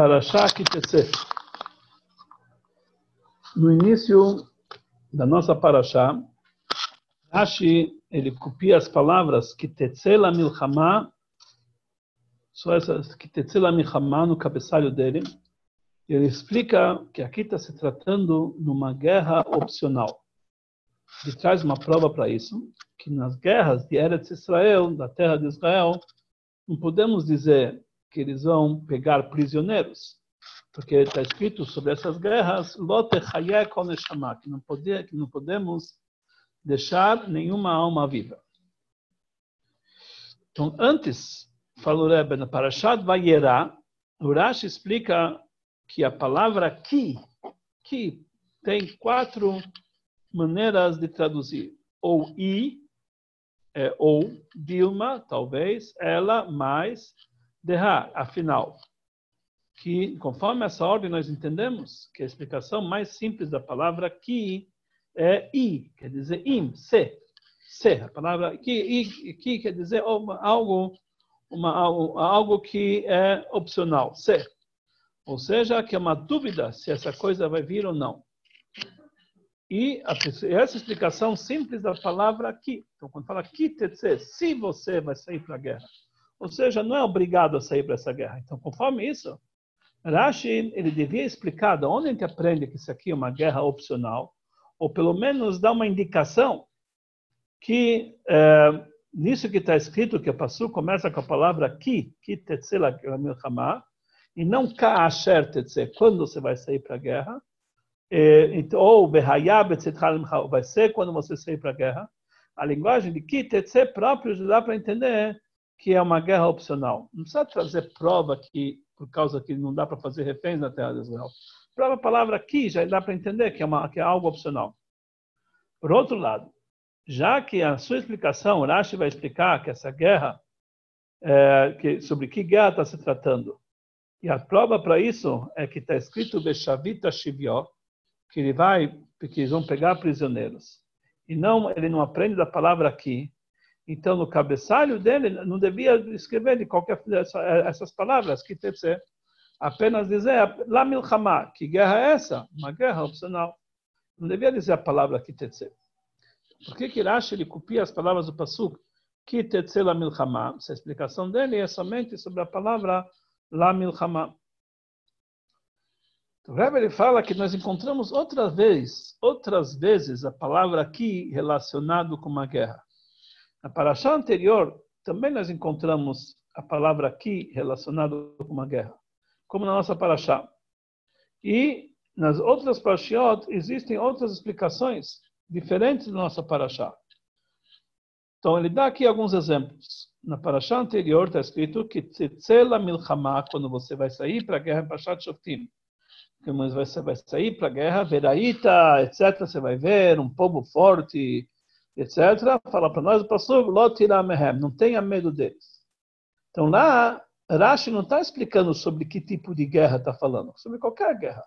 Parashá Kitetse. No início da nossa Parashá, Rashi, ele copia as palavras Kitetse la milchama, só essas Kitetse la milchama no cabeçalho dele. Ele explica que aqui está se tratando de uma guerra opcional. Ele traz uma prova para isso, que nas guerras de Eretz Israel, da terra de Israel, não podemos dizer que eles vão pegar prisioneiros, porque está escrito sobre essas guerras, que não que não podemos deixar nenhuma alma viva. Então, antes, falou Rebbe, na Parashat Vayera, o Rashi explica que a palavra ki, ki, tem quatro maneiras de traduzir. Ou i, é, ou Dilma, talvez, ela, mais derrar, afinal, que conforme essa ordem nós entendemos que a explicação mais simples da palavra que é i, quer dizer im, se, se, a palavra que, i, que quer dizer algo, uma, algo que é opcional, se. Ou seja, que é uma dúvida se essa coisa vai vir ou não. E essa explicação simples da palavra que. Então, quando fala que, se você vai sair para a guerra, ou seja, não é obrigado a sair para essa guerra. Então, conforme isso, Rashi ele devia explicar de onde a gente aprende que isso aqui é uma guerra opcional, ou pelo menos dar uma indicação que é, nisso que está escrito, que a Passu começa com a palavra ki, ki tetzela milchama, e não ka asher quando você vai sair para a guerra, é, então, ou vai ser quando você sair para a guerra. A linguagem de ki tetze próprio já dá para entender que é uma guerra opcional. Não precisa trazer prova que, por causa que não dá para fazer reféns na terra de Israel. A própria palavra aqui já dá para entender que é, uma, que é algo opcional. Por outro lado, já que a sua explicação, Rashi vai explicar que essa guerra, é, que, sobre que guerra está se tratando. E a prova para isso é que está escrito Beshavita Shivyó, que ele vai, porque eles vão pegar prisioneiros. E não, ele não aprende da palavra aqui, então, no cabeçalho dele, não devia escrever de qualquer essas palavras, que tem que ser apenas dizer La Milchama, que guerra é essa? Uma guerra opcional. Não devia dizer a palavra Kitetse. Por que que Rashi ele copia as palavras do Pasuk Kitetse La Milchama? Essa explicação dele é somente sobre a palavra La Milchama. O Rebbe ele fala que nós encontramos outra vez, outras vezes a palavra aqui relacionado com uma guerra. Na paraxá anterior, também nós encontramos a palavra aqui relacionada com uma guerra, como na nossa paraxá. E nas outras parashiot existem outras explicações diferentes da nossa paraxá. Então ele dá aqui alguns exemplos. Na paraxá anterior está escrito que tzitzela milchama, quando você vai sair para a guerra, Parashat Shoftim. Quando você vai sair para a guerra, veraita, etc., você vai ver um povo forte, etc. Fala para nós o pastor, não tenha medo deles. Então lá, Rashi não está explicando sobre que tipo de guerra está falando, sobre qualquer guerra.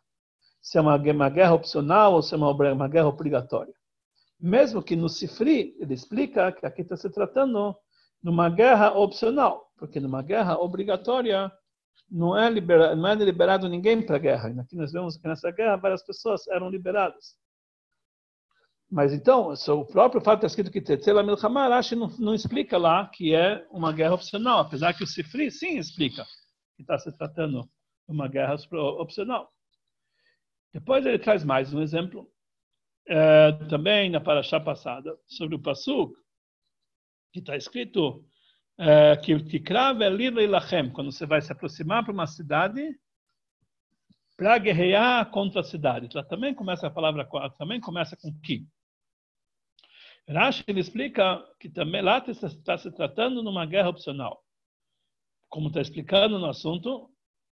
Se é uma, uma guerra opcional ou se é uma, uma guerra obrigatória. Mesmo que no Sifri, ele explica que aqui está se tratando de uma guerra opcional, porque numa guerra obrigatória não é, libera, não é liberado ninguém para a guerra. Aqui nós vemos que nessa guerra várias pessoas eram liberadas. Mas então, o próprio fato estar escrito que Tetzela Milchama, Rashi não, não explica lá que é uma guerra opcional, apesar que o Sifri sim explica que está se tratando de uma guerra opcional. Depois ele traz mais um exemplo, é, também na paraxá passada, sobre o Pasuk, que está escrito é, que Tikra velila ilachem, quando você vai se aproximar para uma cidade, para guerrear contra a cidade. Lá também começa a palavra, também começa com ki. Rashi ele explica que também lá está se tratando numa guerra opcional. Como está explicando no assunto,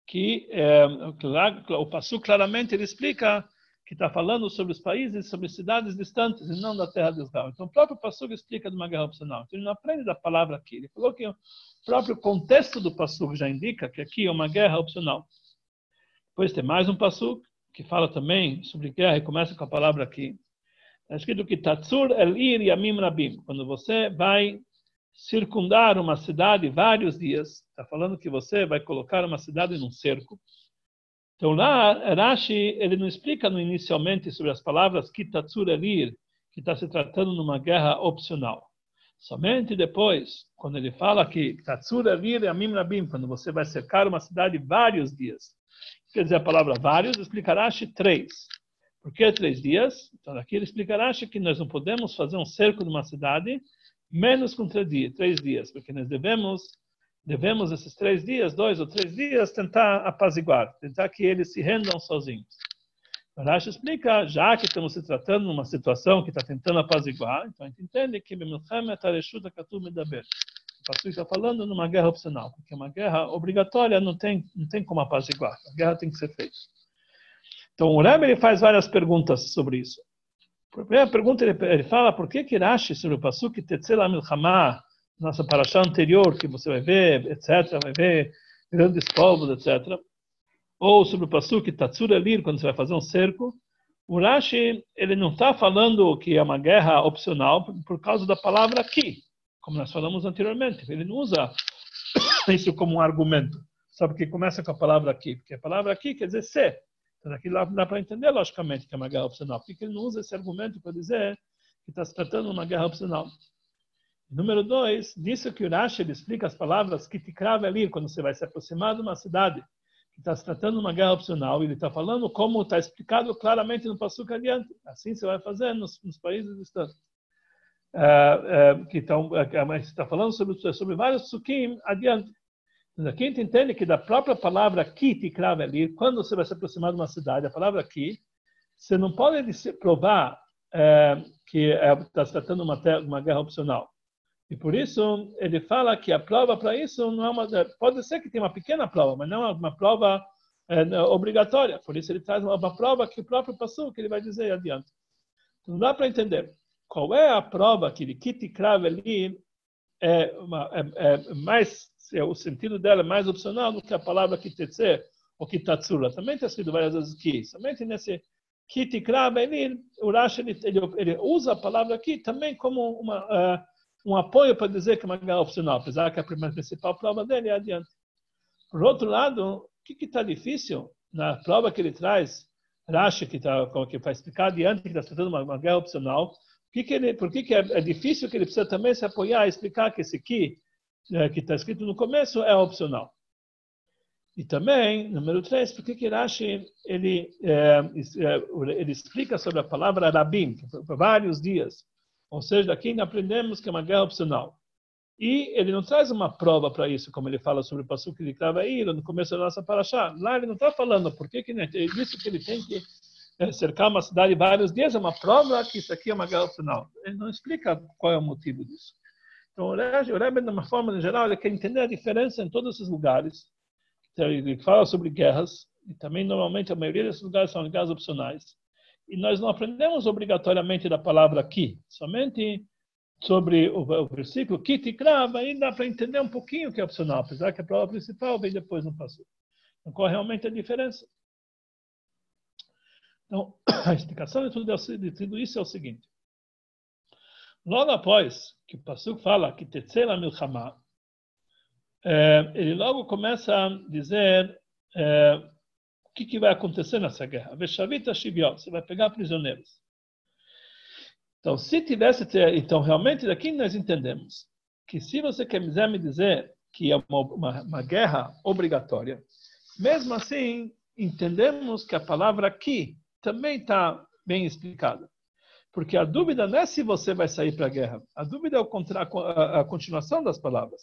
que é, o Passu claramente ele explica que está falando sobre os países, sobre cidades distantes e não da terra de Israel. Então o próprio Passu explica de uma guerra opcional. Então ele não aprende da palavra aqui. Ele falou que o próprio contexto do Passu já indica que aqui é uma guerra opcional. Depois tem mais um Passu que fala também sobre guerra e começa com a palavra aqui. Está escrito que Tatsur el ir yamim rabim. Quando você vai circundar uma cidade vários dias, está falando que você vai colocar uma cidade num cerco. Então lá, Rashi, ele não explica no, inicialmente sobre as palavras kitatsur elir, que está se tratando numa guerra opcional. Somente depois, quando ele fala que kitatsur elir é amim rabim, quando você vai cercar uma cidade vários dias. Quer dizer, a palavra vários explica Rashi três. Por que três dias? Então aqui ele explica Rashi que nós não podemos fazer um cerco de uma cidade menos com três dias, porque nós devemos devemos esses três dias, dois ou três dias, tentar apaziguar, tentar que eles se rendam sozinhos. Rashi explica, já que estamos se tratando de uma situação que está tentando apaziguar, então a gente entende que o Pastor está falando numa guerra opcional, porque uma guerra obrigatória não tem, não tem como apaziguar, a guerra tem que ser feita. Então o Rebbe ele faz várias perguntas sobre isso. A primeira pergunta ele, ele fala por que que sobre o Pasuk Tetzela Milchama nossa paraxá anterior, que você vai ver, etc., vai ver grandes povos, etc., ou sobre o Pasuk Tatsura Lir, quando você vai fazer um cerco, o Rashi ele não está falando que é uma guerra opcional por causa da palavra aqui, como nós falamos anteriormente. Ele não usa isso como um argumento. Sabe que começa com a palavra aqui? Porque a palavra aqui quer dizer ser. Então aqui dá para entender, logicamente, que é uma guerra opcional. Por que ele não usa esse argumento para dizer que está se tratando de uma guerra opcional? Número dois, nisso que o Rashi explica as palavras que te crava ali, quando você vai se aproximar de uma cidade que está se tratando de uma guerra opcional, ele está falando como está explicado claramente no Passuca adiante. Assim você vai fazer nos, nos países distantes. Uh, uh, que estão, uh, está falando sobre, sobre vários sukim adiante. Aqui a gente entende que da própria palavra que te crava ali, quando você vai se aproximar de uma cidade, a palavra que, você não pode provar que está se tratando de uma, uma guerra opcional. E por isso ele fala que a prova para isso não é uma. Pode ser que tenha uma pequena prova, mas não é uma prova é, obrigatória. Por isso ele traz uma, uma prova que o próprio passou, que ele vai dizer adiante. Então dá para entender qual é a prova que ele kit crave ali é, é, é mais é, o sentido dela é mais opcional do que a palavra kitetse ou kitatsura. Também está escrito várias vezes aqui. Somente nesse kit crave ali, o Rashi ele, usa a palavra aqui também como uma uh, um apoio para dizer que é uma guerra opcional, apesar que a principal prova dele é adiante. Por outro lado, o que está difícil na prova que ele traz, Rashi, que, tá, que vai explicar adiante, que está tratando uma, uma guerra opcional, que que ele, por que, que é, é, difícil que ele precisa também se apoiar e explicar que esse é, que está escrito no começo, é opcional. E também, número três, por que que Rashi ele, é, é ele explica sobre a palavra rabim, por vários dias. Ou seja, daqui aprendemos que é uma guerra opcional. E ele não traz uma prova para isso, como ele fala sobre o Pasuk de Kravaíra no começo da nossa paraxá. Lá ele não está falando por que, que ele disse que ele tem que eh, cercar uma cidade vários dias, é uma prova que isso aqui é uma guerra opcional. Ele não explica qual é o motivo disso. Então, o Rebbe, de uma forma geral, ele quer entender a diferença em todos esses lugares. Ele fala sobre guerras, e também, normalmente, a maioria desses lugares são guerras opcionais. E nós não aprendemos obrigatoriamente da palavra aqui, somente sobre o, o versículo crava, aí dá para entender um pouquinho o que é opcional, apesar que a prova principal vem depois no passo. Então, qual é realmente a diferença? Então, a explicação de tudo, de tudo isso é o seguinte. Logo após que o Pasuk fala que Tetzela Milchama, é, ele logo começa a dizer é, o que, que vai acontecer nessa guerra? Veshavita Shiviot, você vai pegar prisioneiros. Então, se tivesse, então realmente daqui nós entendemos que se você quiser me dizer que é uma, uma, uma guerra obrigatória, mesmo assim entendemos que a palavra aqui também está bem explicada. Porque a dúvida não é se você vai sair para a guerra. A dúvida é a, continuação das palavras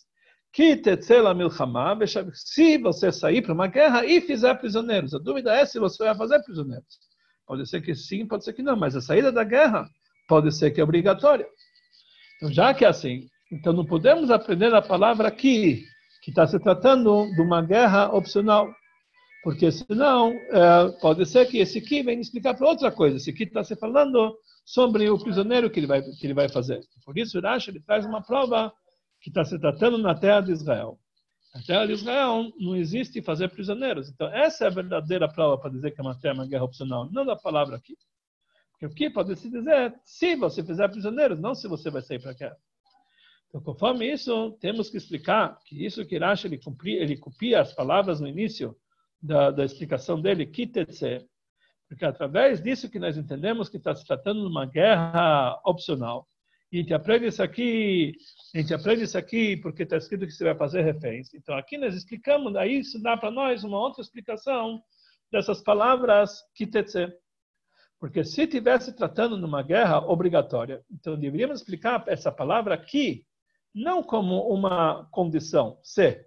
se você sair para uma guerra e fizer prisioneiros. A dúvida é se você vai fazer prisioneiros. Pode ser que sim, pode ser que não, mas a saída da guerra pode ser que é obrigatória. Então, já que é assim, então não podemos aprender a palavra aqui, que está se tratando de uma guerra opcional. Porque senão, é, pode ser que esse aqui venha explicar para outra coisa. Esse aqui está se falando sobre o prisioneiro que ele vai, que ele vai fazer. Por isso, Rashi ele traz uma prova que está se tratando na terra de Israel. Na terra de Israel não existe fazer prisioneiros. Então, essa é a verdadeira prova para dizer que é uma terra, uma guerra opcional, não da palavra aqui. Porque o que pode se dizer se você fizer prisioneiros, não se você vai sair para a guerra. Então, conforme isso, temos que explicar que isso que Rashi ele, ele copia as palavras no início da, da explicação dele, kitetse, porque através disso que nós entendemos que está se tratando de uma guerra opcional. E a gente aprende isso aqui, a gente aprende isso aqui porque está escrito que você vai fazer reféns. Então aqui nós explicamos, aí isso dá para nós uma outra explicação dessas palavras kitetse. Porque se tivesse tratando de uma guerra obrigatória, então deveríamos explicar essa palavra aqui não como uma condição, se,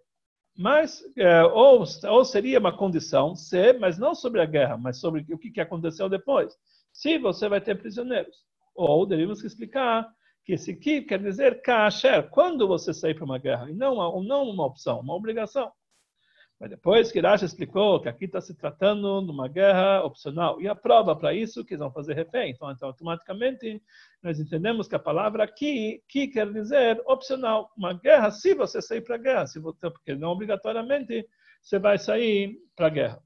mas é, ou, ou seria uma condição, se, mas não sobre a guerra, mas sobre o que, que aconteceu depois. Se você vai ter prisioneiros. Ou deveríamos explicar que esse que quer dizer kasher, quando você sair para uma guerra, e não não uma opção, uma obrigação. Mas depois que Rashi explicou que aqui está se tratando de uma guerra opcional. E a prova para isso que eles vão fazer refém. Então, então, automaticamente, nós entendemos que a palavra aqui, que quer dizer opcional. Uma guerra, se você sair para a guerra, se você, porque não obrigatoriamente você vai sair para a guerra.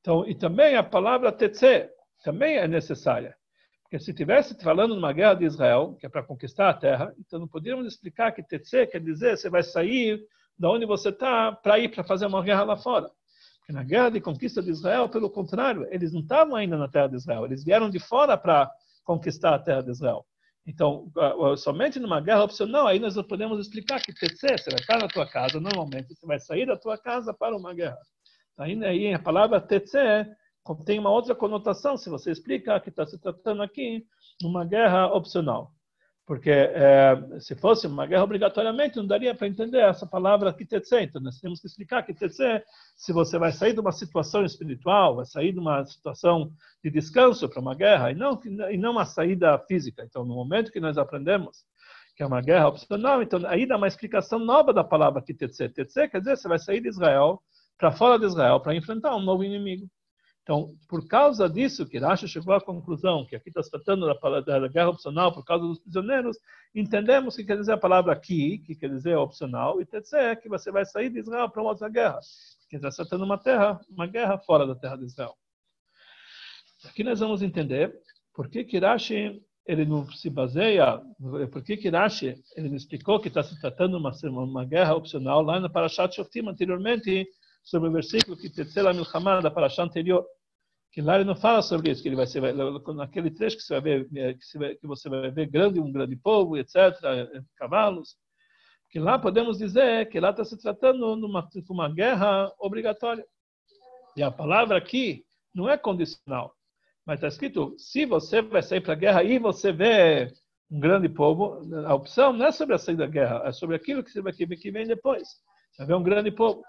Então, e também a palavra tetse também é necessária. Porque se estivesse falando de uma guerra de Israel, que é para conquistar a terra, então não poderíamos explicar que tetse quer dizer você vai sair da onde você está para ir para fazer uma guerra lá fora. Porque na guerra de conquista de Israel, pelo contrário, eles não estavam ainda na terra de Israel, eles vieram de fora para conquistar a terra de Israel. Então, somente numa guerra opcional, aí nós podemos explicar que TC, você vai estar na tua casa, normalmente você vai sair da tua casa para uma guerra. Ainda aí a palavra TC tem uma outra conotação, se você explica que está se tratando aqui de uma guerra opcional. Porque é, se fosse uma guerra obrigatoriamente, não daria para entender essa palavra kitetse. Então, nós temos que explicar kitetse, se você vai sair de uma situação espiritual, vai sair de uma situação de descanso para uma guerra, e não, e não uma saída física. Então, no momento que nós aprendemos que é uma guerra opcional, então aí dá uma explicação nova da palavra kitetse. Tetse quer dizer, você vai sair de Israel para fora de Israel para enfrentar um novo inimigo. Então, por causa disso, que Rashi chegou à conclusão que aqui está se tratando da, da, guerra opcional por causa dos prisioneiros, entendemos que quer dizer a palavra aqui, que quer dizer opcional, e dizer que você vai sair de Israel para uma outra guerra, que está se uma terra, uma guerra fora da terra de Israel. Aqui nós vamos entender por que que Rashi ele não se baseia, por que que Rashi ele explicou que está se tratando uma uma guerra opcional lá no Parashat Shoftim anteriormente sobre o versículo que Tetzela Milhamar da Parashá anterior, que lá ele não fala sobre isso, que ele vai ser, naquele trecho que você vai ver, eh, que você vai, ver grande, um grande povo, etc., cavalos, que lá podemos dizer que lá está se tratando de uma, uma guerra obrigatória. E a palavra aqui não é condicional, mas está escrito, se você vai sair para a guerra e você vê um grande povo, a opção não é sobre a saída da guerra, é sobre aquilo que vem depois. Você vai ver um grande povo.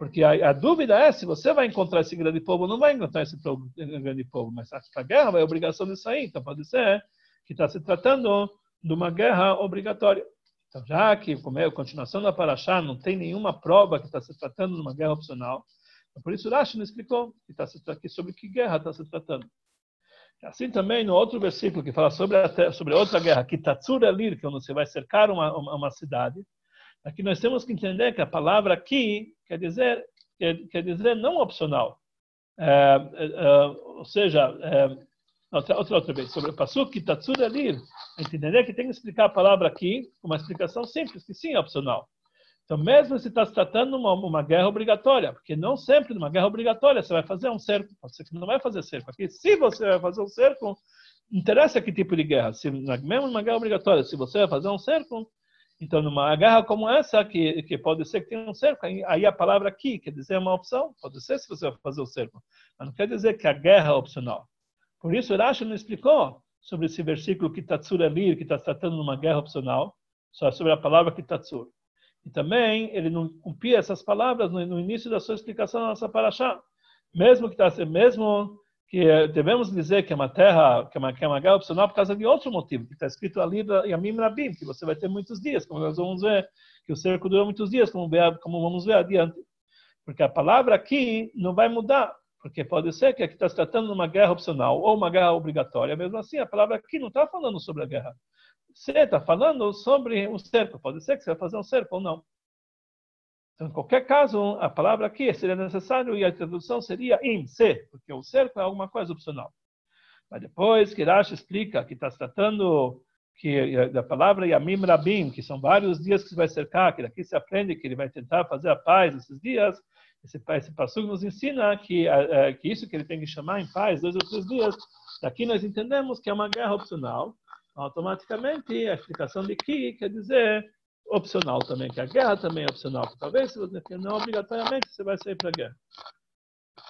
Porque a, a, dúvida é se você vai encontrar esse grande povo ou não vai encontrar esse grande povo. Mas a guerra vai obrigação de sair. Então pode ser que está se tratando de uma guerra obrigatória. Então, já que, como é a continuação da Paraxá, não tem nenhuma prova que está se tratando de uma guerra opcional, então, por isso Rashi não explicou que está se aqui sobre que guerra está se tratando. Assim também no outro versículo que fala sobre, a, sobre outra guerra, que Tatsura Elir, que é onde você vai cercar uma, uma, uma cidade, Aqui nós temos que entender que a palavra aqui quer dizer, quer, quer dizer não opcional. É, é, é ou seja, é, outra, outra, outra vez, sobre o Pasuk Tatsur Alir, entender que tem que explicar a palavra aqui com uma explicação simples, que sim é opcional. Então, mesmo se está se tratando de uma, uma, guerra obrigatória, porque não sempre numa guerra obrigatória você vai fazer um cerco, que não vai fazer cerco. Aqui, se você vai fazer um cerco, interessa que tipo de guerra. Se, mesmo numa guerra obrigatória, se você vai fazer um cerco, então, numa guerra como essa, que, que pode ser que tenha um cerco, aí a palavra aqui quer dizer uma opção, pode ser se você vai fazer o cerco, mas não quer dizer que a guerra é opcional. Por isso, Rashi não explicou sobre esse versículo que Tatsur ali, que está tratando de uma guerra opcional, só sobre a palavra Kitatsur. E também ele não cumpria essas palavras no, no início da sua explicação da nossa paraxá. Mesmo que está mesmo que devemos dizer que é uma terra, que é uma, que é uma guerra opcional por causa de outro motivo, que está escrito ali em Amim Rabim, que você vai ter muitos dias, como nós vamos ver, que o cerco dura muitos dias, como, como vamos ver adiante. Porque a palavra aqui não vai mudar, porque pode ser que aqui está se tratando de uma guerra opcional ou uma guerra obrigatória, mesmo assim, a palavra aqui não está falando sobre a guerra. Você está falando sobre o cerco, pode ser que você vai fazer um cerco ou não. Então, em qualquer caso, a palavra aqui seria necessário e a tradução seria im, se, porque o cerco é alguma coisa opcional. Mas depois que Rashi explica que está se tratando que, da palavra Yamim Rabim, que são vários dias que se vai cercar, que daqui se aprende que ele vai tentar fazer a paz nesses dias, esse, esse nos ensina que, que isso que ele tem que chamar em paz dois ou três dias, daqui nós entendemos que é uma guerra opcional. Automaticamente, a explicação de que quer dizer opcional também, que a guerra também é opcional. Talvez, você não obrigatoriamente, você vai sair para a guerra.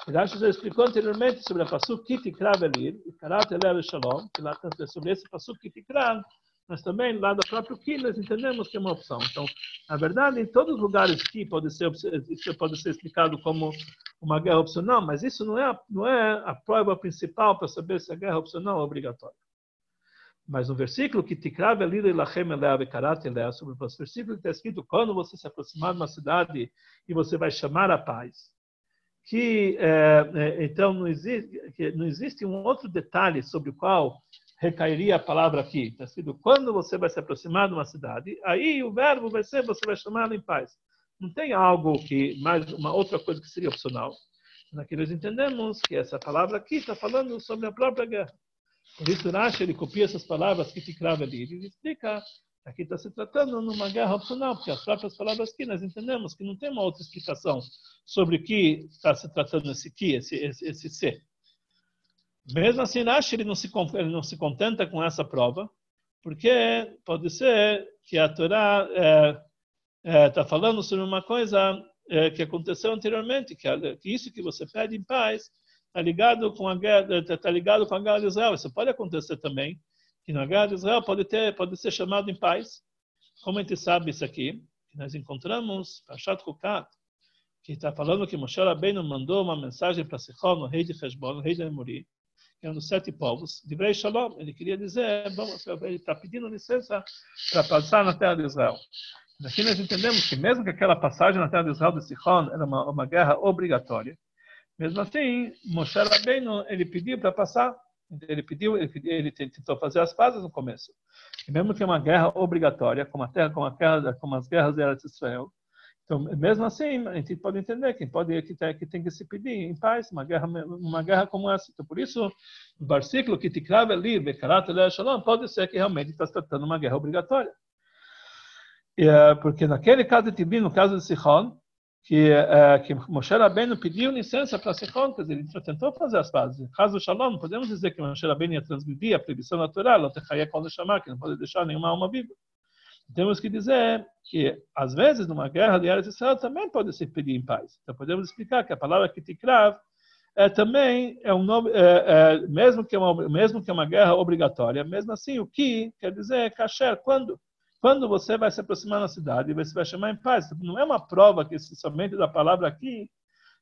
Rashi já explicou anteriormente sobre a Pasuk Kitikra Velir, e Karat Elel Shalom, que lá sobre esse Pasuk Kitikra, mas também lá do próprio Ki nós entendemos que é uma opção. Então, na verdade, em todos os lugares que pode ser, isso pode ser explicado como uma guerra opcional, mas isso não é, não é a prova principal para saber se a guerra opcional é obrigatória. Mas no versículo que Tikra Velir Elachem Elea Karat Elea, sobre o versículo que está escrito, quando você se aproximar de uma cidade e você vai chamar a paz, que é, é, então não existe, que não existe um outro detalhe sobre o qual recairia a palavra aqui. Está escrito, quando você vai se aproximar de uma cidade, aí o verbo vai ser, você vai chamá-la em paz. Não tem algo que, mais uma outra coisa que seria opcional. Aqui nós entendemos que essa palavra aqui está falando sobre a própria guerra. Por isso, Rashi, ele copia essas palavras que crava ali. Ele explica Aqui está se tratando numa guerra opcional, porque as próprias palavras aqui nós entendemos que não tem uma outra explicação sobre o que está se tratando esse que, esse, esse, esse ser. Mesmo assim, Rashi ele não, se, ele não se contenta com essa prova, porque pode ser que a Torá está é, é, tá falando sobre uma coisa é, que aconteceu anteriormente, que, que, isso que você pede em paz está ligado com a guerra, está ligado com a guerra de Israel. Isso pode acontecer também que na guerra de Israel pode, ter, pode ser chamado em paz. Como a gente sabe isso aqui? Nós encontramos Pashat Hukat, que está falando que Moshe Rabbeinu mandou uma mensagem para Sichon, o rei de Hezbon, o rei de Emori, que é um dos sete povos, de Brei Shalom. Ele queria dizer, vamos, ele está pedindo licença para passar na terra de Israel. Aqui nós entendemos que mesmo que aquela passagem na terra de Israel de Sichon era uma, uma guerra obrigatória, mesmo assim, Moshe Rabbeinu, ele pediu para passar ele pediu, ele, pediu, ele tentou fazer as pazes no começo. E mesmo que é uma guerra obrigatória, como a terra, como a guerra, como as guerras de Israel, então mesmo assim a gente pode entender que pode que tem, que tem que se pedir em paz uma guerra uma guerra como essa. Então por isso o versículo que te crava ali, bekarat shalom, pode ser que realmente está tratando uma guerra obrigatória. E, eh, porque naquele caso de Tibi, no caso de Sichon, que, uh, que Moshe Rabbeinu pediu licença para Sichon, quer dizer, ele tentou fazer as pazes. Caso Shalom, podemos dizer que Moshe Rabbeinu ia transgredir a proibição natural, que não pode deixar nenhuma alma viva. Temos que dizer que, às vezes, numa guerra de Eretz Israel também pode se pedir em paz. Então, podemos explicar que a palavra Kitikrav é, também é um nome, é, é, mesmo, que é uma, mesmo que é uma guerra obrigatória, mesmo assim, o que quer dizer kasher, quando? Quando você vai se aproximar na cidade, você vai chamar em paz. Não é uma prova que somente da palavra aqui,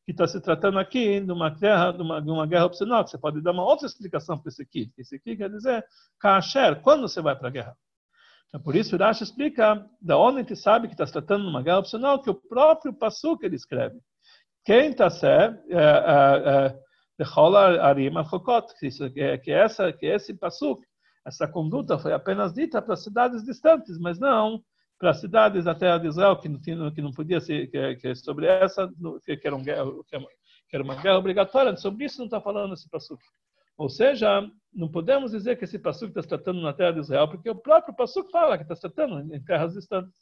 que está se tratando aqui de uma guerra, de uma, de uma guerra opcional. Você pode dar uma outra explicação para esse aqui. Esse aqui quer dizer kasher, quando você vai para a guerra. Então, por isso, Rashi explica da onde gente sabe que está se tratando de uma guerra opcional, que o próprio Passuca ele escreve. Quem está é, é, é, que essa que esse Passuca essa conduta foi apenas dita para cidades distantes, mas não para cidades da terra de Israel, que não, que não podia ser, que, que sobre essa, que, era um, que era uma guerra obrigatória, sobre isso não está falando esse passuco. Ou seja, não podemos dizer que esse passuco está se tratando na terra de Israel, porque o próprio passuco fala que está se tratando em terras distantes.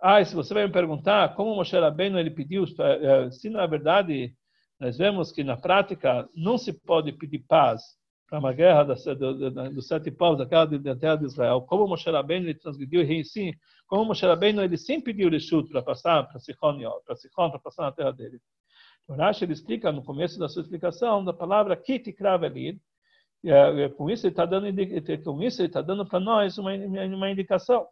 Ah, e se você vai me perguntar como Moshe Rabbeinu ele pediu, eh, se na verdade nós vemos que na prática não se pode pedir paz para uma guerra dos do, sete povos, daquela da terra de Israel, como Moshe Rabbeinu ele transgrediu e sim, como Moshe Rabbeinu ele sim pediu Rishut para passar para Sichon, para Sichon, para passar na terra dele. O Rashi ele explica no começo da sua explicação da palavra Kiti Kravelid, com isso ele está dando com isso ele está dando para nós uma, uma indicação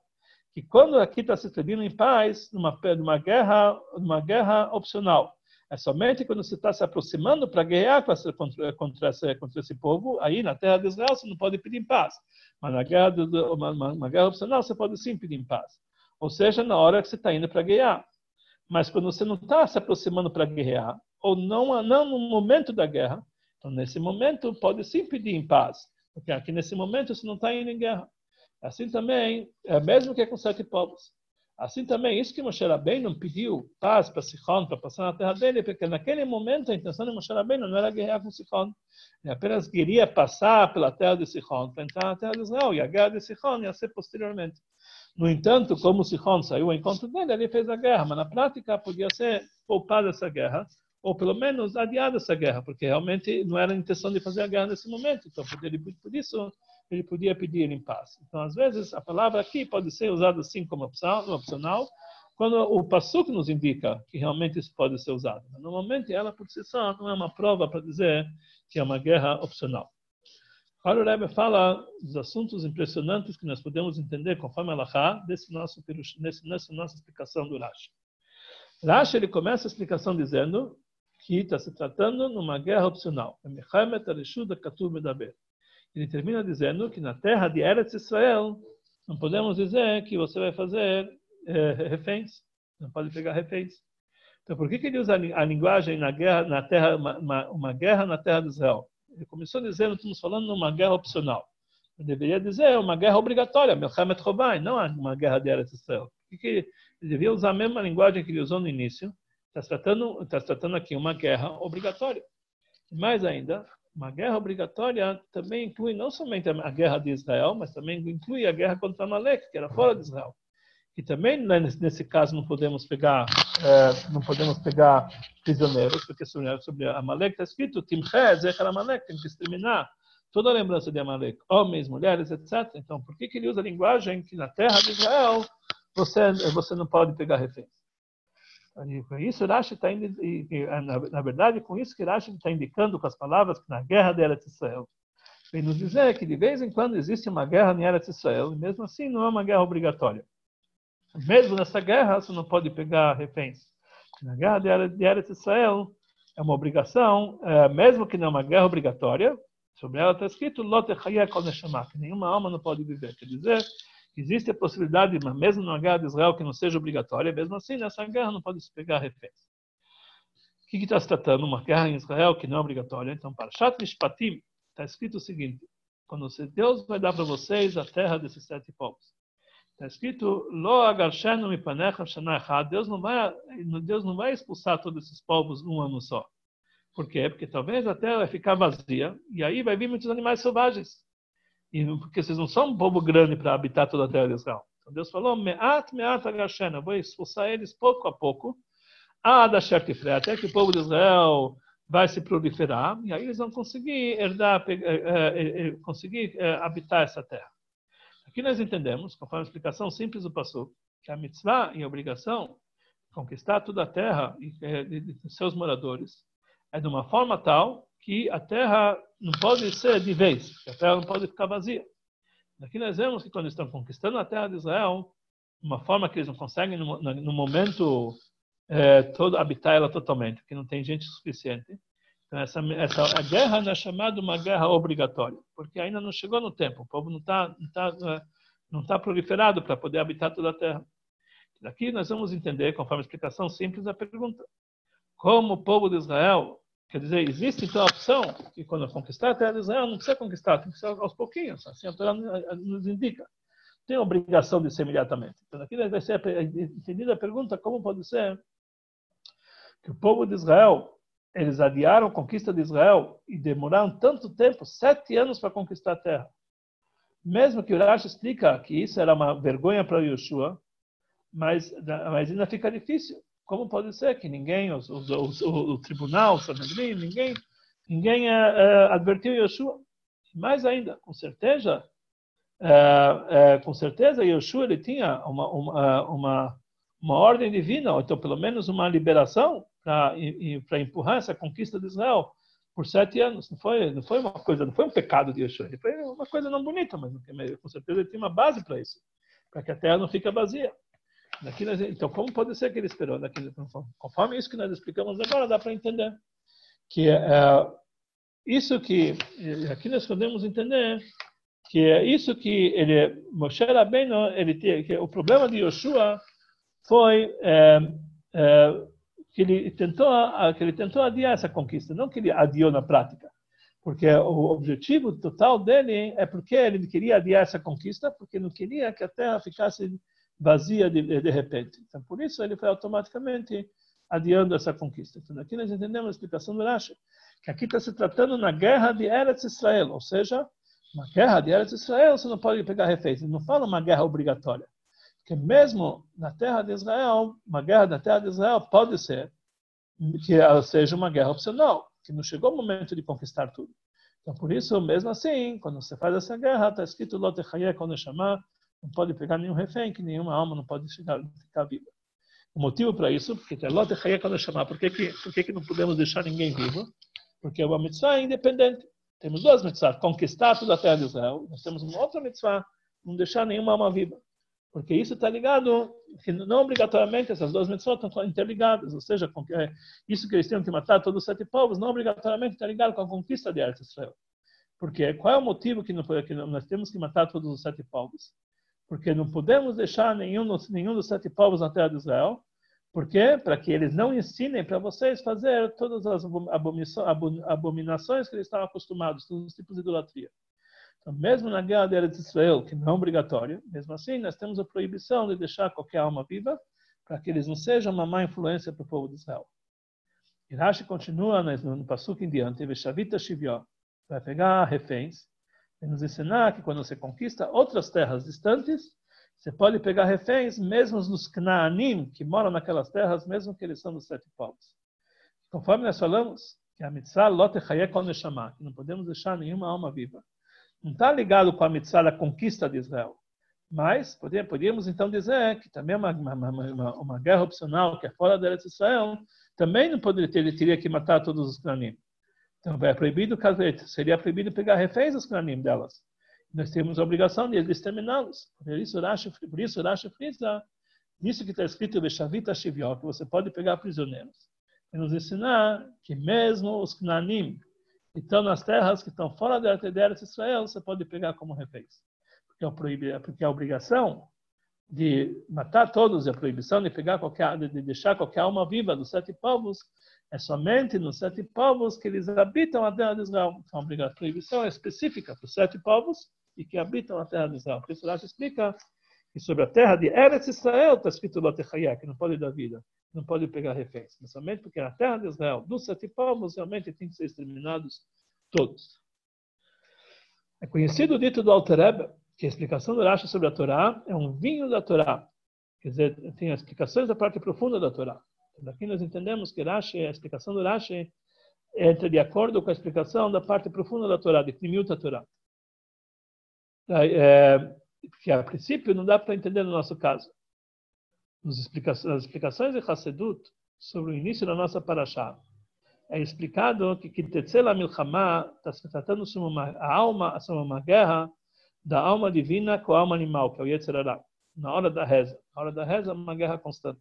que quando aqui está se pedindo em paz numa numa guerra numa guerra opcional é somente quando você está se aproximando para guerrear contra, contra, esse, contra esse povo, aí na terra de Israel você não pode pedir paz. Mas na guerra, uma, uma, uma guerra opcional você pode sim pedir paz. Ou seja, na hora que você está indo para guerrear. Mas quando você não está se aproximando para guerrear, ou não, não no momento da guerra, então nesse momento pode sim pedir em paz. Porque aqui nesse momento você não está indo em guerra. Assim também, é mesmo que é com sete povos. Assim também, isso que Moshe Rabbeinu pediu paz para Sichon, para passar na terra dele, porque naquele momento a intenção de Moshe Rabbeinu não era guerrear com Sichon. Ele apenas queria passar pela terra de Sichon para entrar na terra de Israel, e a guerra de Sichon ia ser posteriormente. No entanto, como Sichon saiu ao encontro dele, ele fez a guerra, mas na prática podia ser poupado essa guerra, ou pelo menos adiado essa guerra, porque realmente não era a intenção de fazer a guerra nesse momento. Então, por isso, ele podia pedir em paz. Então, às vezes, a palavra aqui pode ser usada assim como opcional, quando o Passuk nos indica que realmente isso pode ser usado. Normalmente, ela por si só não é uma prova para dizer que é uma guerra opcional. Agora o Rebbe fala dos assuntos impressionantes que nós podemos entender conforme a Laha desse nosso, nesse, nessa nossa explicação do Rashi. Rashi ele começa a explicação dizendo que está se tratando numa guerra opcional. Ele termina dizendo que na terra de Eretz Israel não podemos dizer que você vai fazer é, reféns, não pode pegar reféns. Então, por que, que ele usa a linguagem na guerra, na terra, uma, uma, uma guerra na terra de Israel? Ele começou dizendo, estamos falando numa guerra opcional. Eu deveria dizer uma guerra obrigatória, Melchamet Chobai, não uma guerra de Eretz Israel. Que ele devia usar a mesma linguagem que ele usou no início. Está tratando, está tratando aqui uma guerra obrigatória. Mais ainda, uma guerra obrigatória também inclui não somente a guerra de Israel, mas também inclui a guerra contra Amalek, que era fora de Israel. E também né, nesse caso não podemos pegar é, não podemos pegar prisioneiros, porque sobre, sobre Amalek está escrito Timché, Zecher Amalek, tem que exterminar toda a lembrança de Amalek, homens, mulheres, etc. Então, por que, que ele usa a linguagem que na terra de Israel você você não pode pegar reféns? Isso, Rashi está na, na verdade, com isso que Rashi está indicando com as palavras que na guerra de Eretz Israel, vem nos dizer que de vez em quando existe uma guerra em Eretz Israel, e mesmo assim não é uma guerra obrigatória. Mesmo nessa guerra, você não pode pegar reféns. Na guerra de Eretz Israel, é uma obrigação, é, mesmo que não é uma guerra obrigatória, sobre ela está escrito, que nenhuma alma não pode viver. Quer dizer, existe a possibilidade, mesmo numa guerra de Israel que não seja obrigatória, mesmo assim, nessa guerra não pode se pegar reféns. O que está se tratando? Uma guerra em Israel que não é obrigatória. Então, para Shat Mishpatim, está escrito o seguinte, quando Deus vai dar para vocês a terra desses sete povos. Está escrito, Lo agarshenu mipanecha Deus não vai, Deus não vai expulsar todos esses povos num ano só. Por quê? Porque talvez a terra vai ficar vazia e aí vai vir muitos animais selvagens. E, porque vocês não são um povo grande para habitar toda a terra de Israel. Então Deus falou, me'at me'at agarshenu, vou expulsar eles pouco a pouco, até que o povo de Israel vai se proliferar e aí eles vão conseguir herdar, eh, eh, eh, conseguir habitar essa terra. Aqui nós entendemos, conforme a explicação simples do Passou, que a mitzvah e a obrigação conquistar toda a terra e seus moradores é de uma forma tal que a terra não pode ser de vez, que a terra não pode ficar vazia. Aqui nós vemos que quando estão conquistando a terra de Israel, uma forma que eles não conseguem no, momento é, todo habitar ela totalmente, porque não tem gente suficiente. Então, essa, essa a guerra não é chamada uma guerra obrigatória, porque ainda não chegou no tempo, o povo não está não tá, não tá proliferado para poder habitar toda a terra. Daqui nós vamos entender, conforme a explicação simples da pergunta, como o povo de Israel, quer dizer, existe então a opção que quando conquistar a terra de Israel, não precisa conquistar, tem que ser aos pouquinhos, assim a Torá nos indica. Tem a obrigação de ser imediatamente. Então aqui vai ser entendida a pergunta, como pode ser que o povo de Israel eles adiaram a conquista de Israel e demoraram tanto tempo, sete anos para conquistar a terra. Mesmo que o Rashi explica que isso era uma vergonha para Yoshua, mas, mas ainda fica difícil. Como pode ser que ninguém, os, os, os, o, tribunal, o Sanhedrin, ninguém, ninguém uh, advertiu Yoshua? Mais ainda, com certeza, uh, uh, com certeza Yoshua ele tinha uma, uma, uma, uma ordem divina, ou então pelo menos uma liberação para empurrar essa conquista de Israel por sete anos. Não foi, não foi uma coisa, não foi um pecado de Yeshua. Foi uma coisa não bonita, mas com certeza ele tinha uma base para isso, para que a terra não fique vazia. Então, como pode ser que ele esperou? Conforme isso que nós explicamos agora, dá para entender que é, isso que aqui nós podemos entender que é isso que ele Moshe Rabbeinu, ele que o problema de Yoshua foi é, é, que ele tentou que ele tentou adiar essa conquista, não que ele adiou na prática, porque o objetivo total dele é porque ele queria adiar essa conquista, porque não queria que a terra ficasse vazia de, de repente. Então, por isso ele foi automaticamente adiando essa conquista. Então, aqui nós entendemos a explicação do Rashi, que aqui está se tratando na guerra de Eretz Israel, ou seja, uma guerra de Eretz Israel você não pode pegar reféns. Ele não fala uma guerra obrigatória que mesmo na terra de Israel, uma guerra na terra de Israel pode ser, que ela seja uma guerra opcional, que não chegou o momento de conquistar tudo. Então, por isso, mesmo assim, quando você faz essa guerra, está escrito Lote quando chamar, não pode pegar nenhum refém, que nenhuma alma não pode chegar, ficar viva. O motivo para isso, porque tem Lote quando chamar, por que, que, por que, que não podemos deixar ninguém vivo? Porque uma mitzvah é independente. Temos duas mitzvahs, conquistar toda a terra de Israel. Nós temos uma outra mitzvah, não deixar nenhuma alma viva. Porque isso está ligado, que não obrigatoriamente essas duas mitzvot estão interligadas, ou seja, é, isso que eles tinham que matar todos os sete povos, não obrigatoriamente está ligado com a conquista de Israel. Porque qual é o motivo que nós temos que matar todos os sete povos? Porque não podemos deixar nenhum, nenhum dos sete povos na terra de Israel, por quê? Para que eles não ensinem para vocês fazer todas as abominações que eles estão acostumados, todos os tipos de idolatria. Então, mesmo na guerra de Eretz Israel, que não é obrigatório, mesmo assim, nós temos a proibição de deixar qualquer alma viva para que eles não sejam uma má influência para o povo de Israel. Irashi continua no, no Pasuk em diante, Veshavita Shivyó, vai pegar reféns e nos ensinar que quando você conquista outras terras distantes, você pode pegar reféns mesmo nos Knaanim, que moram naquelas terras, mesmo que eles são dos sete povos. Conforme nós falamos, que a mitzvah lote chayek que não podemos deixar nenhuma alma viva não está ligado com a mitzvah da conquista de Israel. Mas podíamos então dizer que também uma, uma, uma, uma guerra opcional que é fora da Israel também não poderia ter, ele teria que matar todos os cranim. Então é proibido seria proibido pegar reféns dos cranim delas. Nós temos a obrigação de exterminá-los. Por isso Rashi, por isso Rashi frisa nisso que está escrito Beshavita Shivyó, que você pode pegar prisioneiros. E nos ensinar que mesmo os cranim então, nas terras que estão fora da terra de Israel, você pode pegar como reféns. Porque, é porque a obrigação de matar todos e a proibição de pegar qualquer, de deixar qualquer alma viva dos sete povos é somente nos sete povos que eles habitam a terra de Israel. Então, a proibição é específica para os sete povos e que habitam a terra de Israel. Por isso, Rashi explica que sobre a terra de Eretz Israel está escrito Lotechayá, que não pode dar vida não pode pegar reféns. Mas somente porque na terra de Israel, dos sete povos, realmente tem que ser exterminados todos. É conhecido o dito do Alter que a explicação do Rashi sobre a Torá é um vinho da Torá. Quer dizer, tem as explicações da parte profunda da Torá. Daqui nós entendemos que Rashi, a explicação do Rashi entra de acordo com a explicação da parte profunda da Torá, de Primiuta Torá. É, que a princípio não dá para entender no nosso caso nas explicações de Hassedut sobre o início da nossa paraxá, é explicado que Kitetzela Milchama está se tratando sobre uma a alma, sobre uma guerra da alma divina com a alma animal, que é o Yetzirará, na hora da reza. Na hora da reza é uma guerra constante.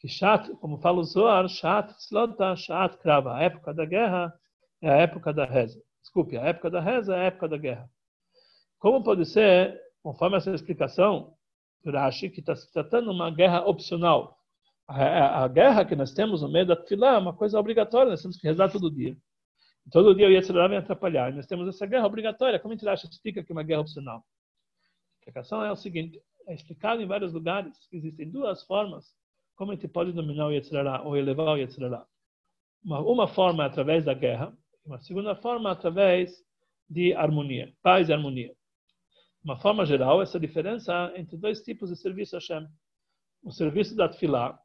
Que Shat, como fala o Zohar, Shat Tzlota, Shat Krava. A época da guerra é a época da reza. Desculpe, a época da reza é a época da guerra. Como pode ser, conforme essa explicação, Rashi, que está se tratando de uma guerra opcional. A, a, a, guerra que nós temos no meio da fila é uma coisa obrigatória, nós temos que rezar todo dia. Todo dia o Yetzirah vem atrapalhar. E nós temos essa guerra obrigatória. Como a gente acha, explica que é uma guerra opcional? A explicação é o seguinte: é explicado em vários lugares que existem duas formas como a gente pode dominar o Yetzirah ou elevar o Yetzirah. Uma, uma forma é através da guerra, uma segunda forma é através de harmonia, paz e harmonia uma forma geral, essa diferença entre dois tipos de serviço a Hashem. O serviço da Tfilá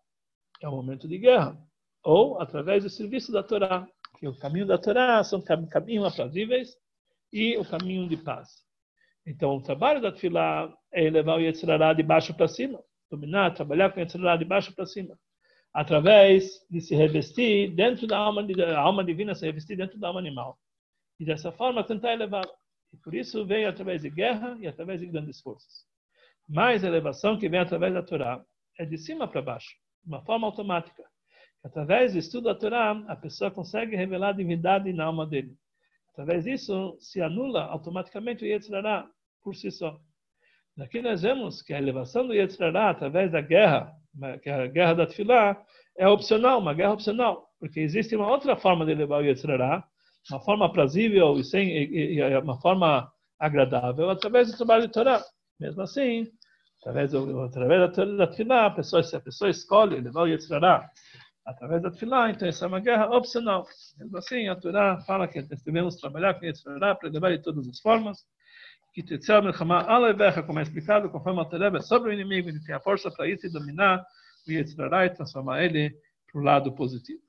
é o momento de guerra, ou através do serviço da Torá, que o caminho da Torá são caminhos aprazíveis e o caminho de paz. Então, o trabalho da Tfilá é levar o Yetzirará de baixo para cima, dominar, trabalhar com Yetzirará de baixo para cima, através de se revestir dentro da alma, a alma divina, se revestir dentro da alma animal. E dessa forma tentar elevá-la. E por isso vem através de guerra e através de grandes forças. Mais elevação que vem através da Torá é de cima para baixo, de uma forma automática. Através do estudo da Torá, a pessoa consegue revelar a divindade na alma dele. Através disso, se anula automaticamente o Yetzirará por si só. Daqui nós vemos que a elevação do Yetzirará através da guerra, que a guerra da Tfilá, é opcional, uma guerra opcional, porque existe uma outra forma de elevar o Yetzirará, uma forma aprazível e, sem, e, e, uma forma agradável através do trabalho de Torá. Mesmo assim, através, do, através da, da Tfilá, a pessoa, se a pessoa escolhe levar o Yetzirará através da Tfilá, então essa é uma guerra opcional. Mesmo assim, a Torá fala que devemos trabalhar com Yetzirará para levar de todas as formas, que Tetzel Melchama Alevecha, como é explicado, conforme a Torá, sobre o inimigo, ele tem a força para isso e dominar o Yetzirará e transformar ele para o lado positivo.